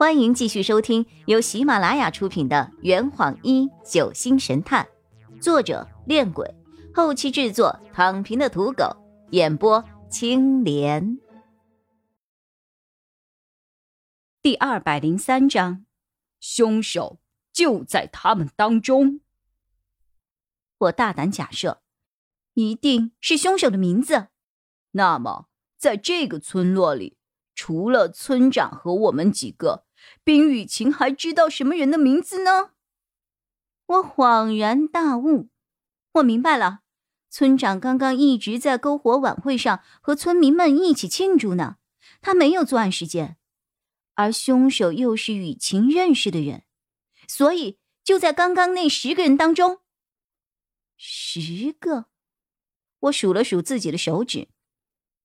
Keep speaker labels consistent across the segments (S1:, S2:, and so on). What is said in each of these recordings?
S1: 欢迎继续收听由喜马拉雅出品的《圆谎一九星神探》，作者：恋鬼，后期制作：躺平的土狗，演播：青莲。
S2: 第二百零三章，凶手就在他们当中。
S1: 我大胆假设，一定是凶手的名字。
S2: 那么，在这个村落里，除了村长和我们几个。冰雨晴还知道什么人的名字呢？
S1: 我恍然大悟，我明白了，村长刚刚一直在篝火晚会上和村民们一起庆祝呢，他没有作案时间，而凶手又是雨晴认识的人，所以就在刚刚那十个人当中。十个，我数了数自己的手指：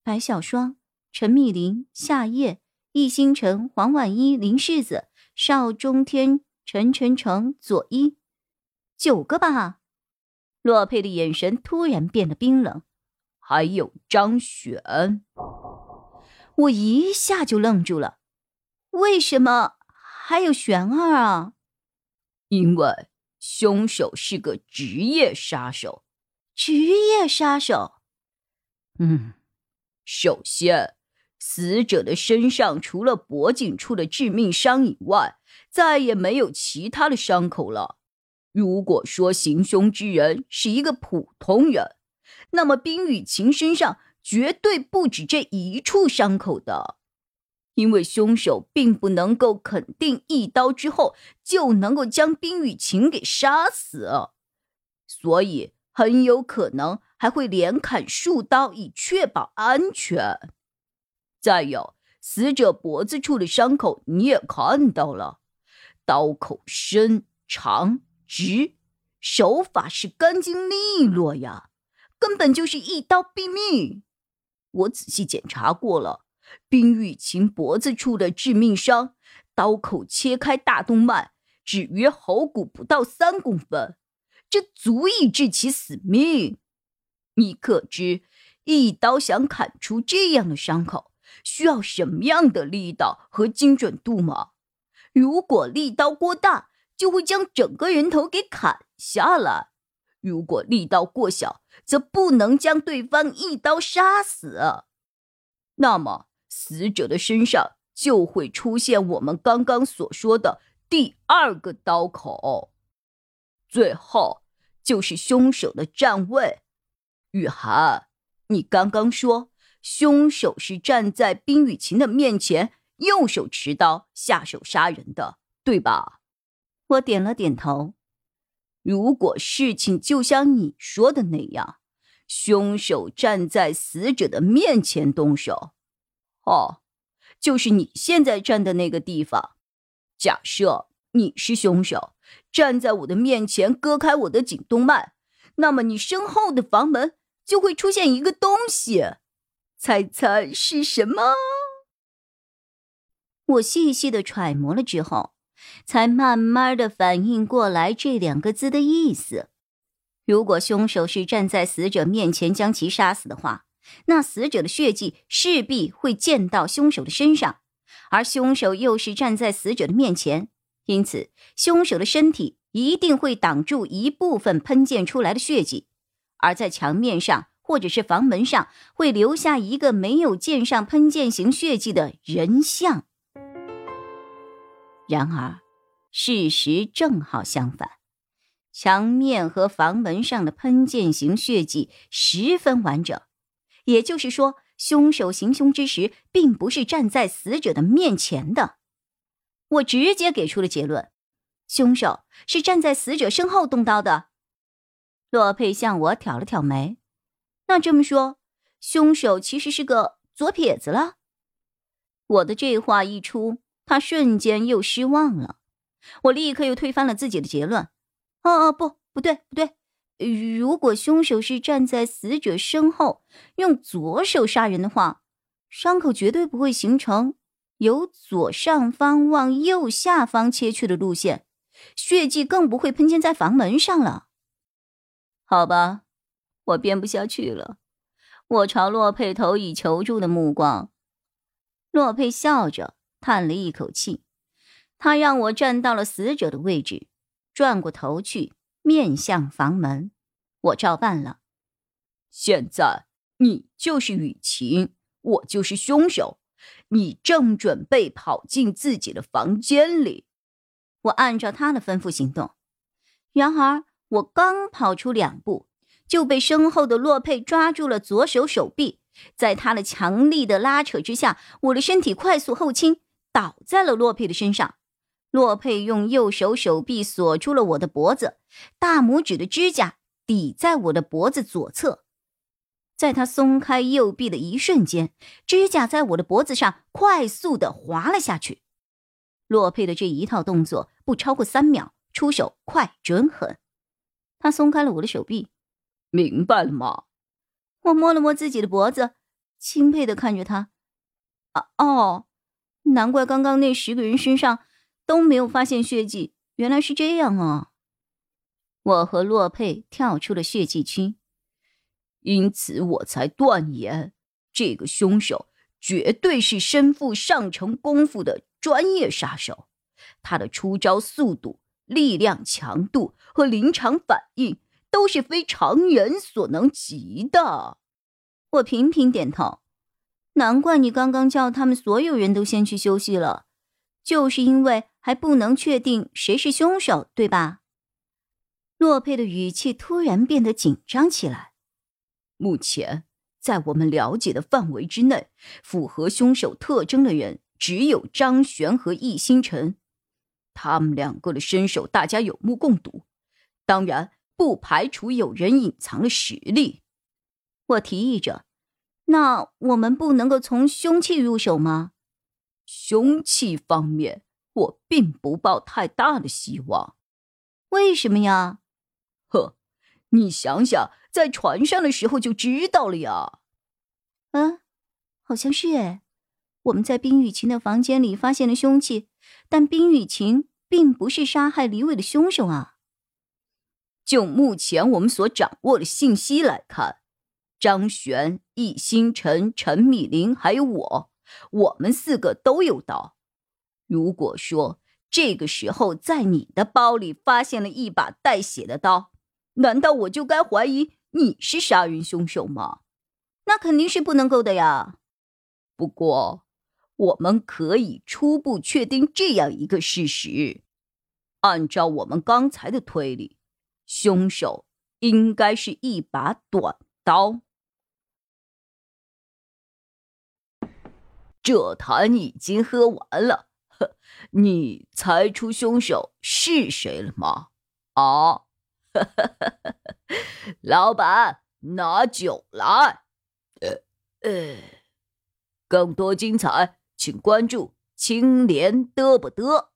S1: 白小霜、陈密林、夏夜。易星辰、黄婉一、林世子、邵中天、陈晨成、左一，九个吧。洛佩的眼神突然变得冰冷。
S2: 还有张璇，
S1: 我一下就愣住了。为什么还有璇儿啊？
S2: 因为凶手是个职业杀手。
S1: 职业杀手？
S2: 嗯，首先。死者的身上除了脖颈处的致命伤以外，再也没有其他的伤口了。如果说行凶之人是一个普通人，那么冰雨晴身上绝对不止这一处伤口的，因为凶手并不能够肯定一刀之后就能够将冰雨晴给杀死，所以很有可能还会连砍数刀以确保安全。再有，死者脖子处的伤口你也看到了，刀口深长直，手法是干净利落呀，根本就是一刀毙命。我仔细检查过了，冰玉琴脖子处的致命伤，刀口切开大动脉，只约喉骨不到三公分，这足以致其死命。你可知，一刀想砍出这样的伤口？需要什么样的力道和精准度吗？如果力道过大，就会将整个人头给砍下来；如果力道过小，则不能将对方一刀杀死。那么，死者的身上就会出现我们刚刚所说的第二个刀口。最后，就是凶手的站位。雨涵，你刚刚说。凶手是站在冰雨晴的面前，右手持刀下手杀人的，对吧？
S1: 我点了点头。
S2: 如果事情就像你说的那样，凶手站在死者的面前动手，哦，就是你现在站的那个地方。假设你是凶手，站在我的面前割开我的颈动脉，那么你身后的房门就会出现一个东西。猜猜是什么？
S1: 我细细的揣摩了之后，才慢慢的反应过来这两个字的意思。如果凶手是站在死者面前将其杀死的话，那死者的血迹势必会溅到凶手的身上，而凶手又是站在死者的面前，因此凶手的身体一定会挡住一部分喷溅出来的血迹，而在墙面上。或者是房门上会留下一个没有溅上喷溅型血迹的人像。然而，事实正好相反，墙面和房门上的喷溅型血迹十分完整。也就是说，凶手行凶之时并不是站在死者的面前的。我直接给出了结论：凶手是站在死者身后动刀的。洛佩向我挑了挑眉。那这么说，凶手其实是个左撇子了。我的这话一出，他瞬间又失望了。我立刻又推翻了自己的结论。哦哦，不，不对，不对。如果凶手是站在死者身后，用左手杀人的话，伤口绝对不会形成由左上方往右下方切去的路线，血迹更不会喷溅在房门上了。好吧。我编不下去了，我朝洛佩投以求助的目光。洛佩笑着叹了一口气，他让我站到了死者的位置，转过头去面向房门，我照办了。
S2: 现在你就是雨晴，我就是凶手，你正准备跑进自己的房间里。
S1: 我按照他的吩咐行动，然而我刚跑出两步，就被身后的洛佩抓住了左手手臂。在他的强力的拉扯之下，我的身体快速后倾，倒在了洛佩的身上。洛佩用右手手臂锁住了我的脖子，大拇指的指甲抵在我的脖子左侧。在他松开右臂的一瞬间，指甲在我的脖子上快速的滑了下去。洛佩的这一套动作不超过三秒，出手快准狠。他松开了我的手臂，
S2: 明白了吗？
S1: 我摸了摸自己的脖子，钦佩的看着他。啊哦，难怪刚刚那十个人身上都没有发现血迹，原来是这样啊！我和洛佩跳出了血迹区，
S2: 因此我才断言，这个凶手绝对是身负上乘功夫的专业杀手。他的出招速度、力量强度和临场反应。都是非常人所能及的。
S1: 我频频点头。难怪你刚刚叫他们所有人都先去休息了，就是因为还不能确定谁是凶手，对吧？洛佩的语气突然变得紧张起来。
S2: 目前在我们了解的范围之内，符合凶手特征的人只有张璇和易星辰，他们两个的身手大家有目共睹。当然。不排除有人隐藏了实力，
S1: 我提议着。那我们不能够从凶器入手吗？
S2: 凶器方面，我并不抱太大的希望。
S1: 为什么呀？
S2: 呵，你想想，在船上的时候就知道了呀。
S1: 嗯，好像是哎。我们在冰雨晴的房间里发现了凶器，但冰雨晴并不是杀害李伟的凶手啊。
S2: 就目前我们所掌握的信息来看，张璇、易星辰、陈米林还有我，我们四个都有刀。如果说这个时候在你的包里发现了一把带血的刀，难道我就该怀疑你是杀人凶手吗？
S1: 那肯定是不能够的呀。
S2: 不过，我们可以初步确定这样一个事实：按照我们刚才的推理。凶手应该是一把短刀。这坛已经喝完了，呵，你猜出凶手是谁了吗？啊，老板，拿酒来。呃呃，更多精彩，请关注青莲嘚不嘚。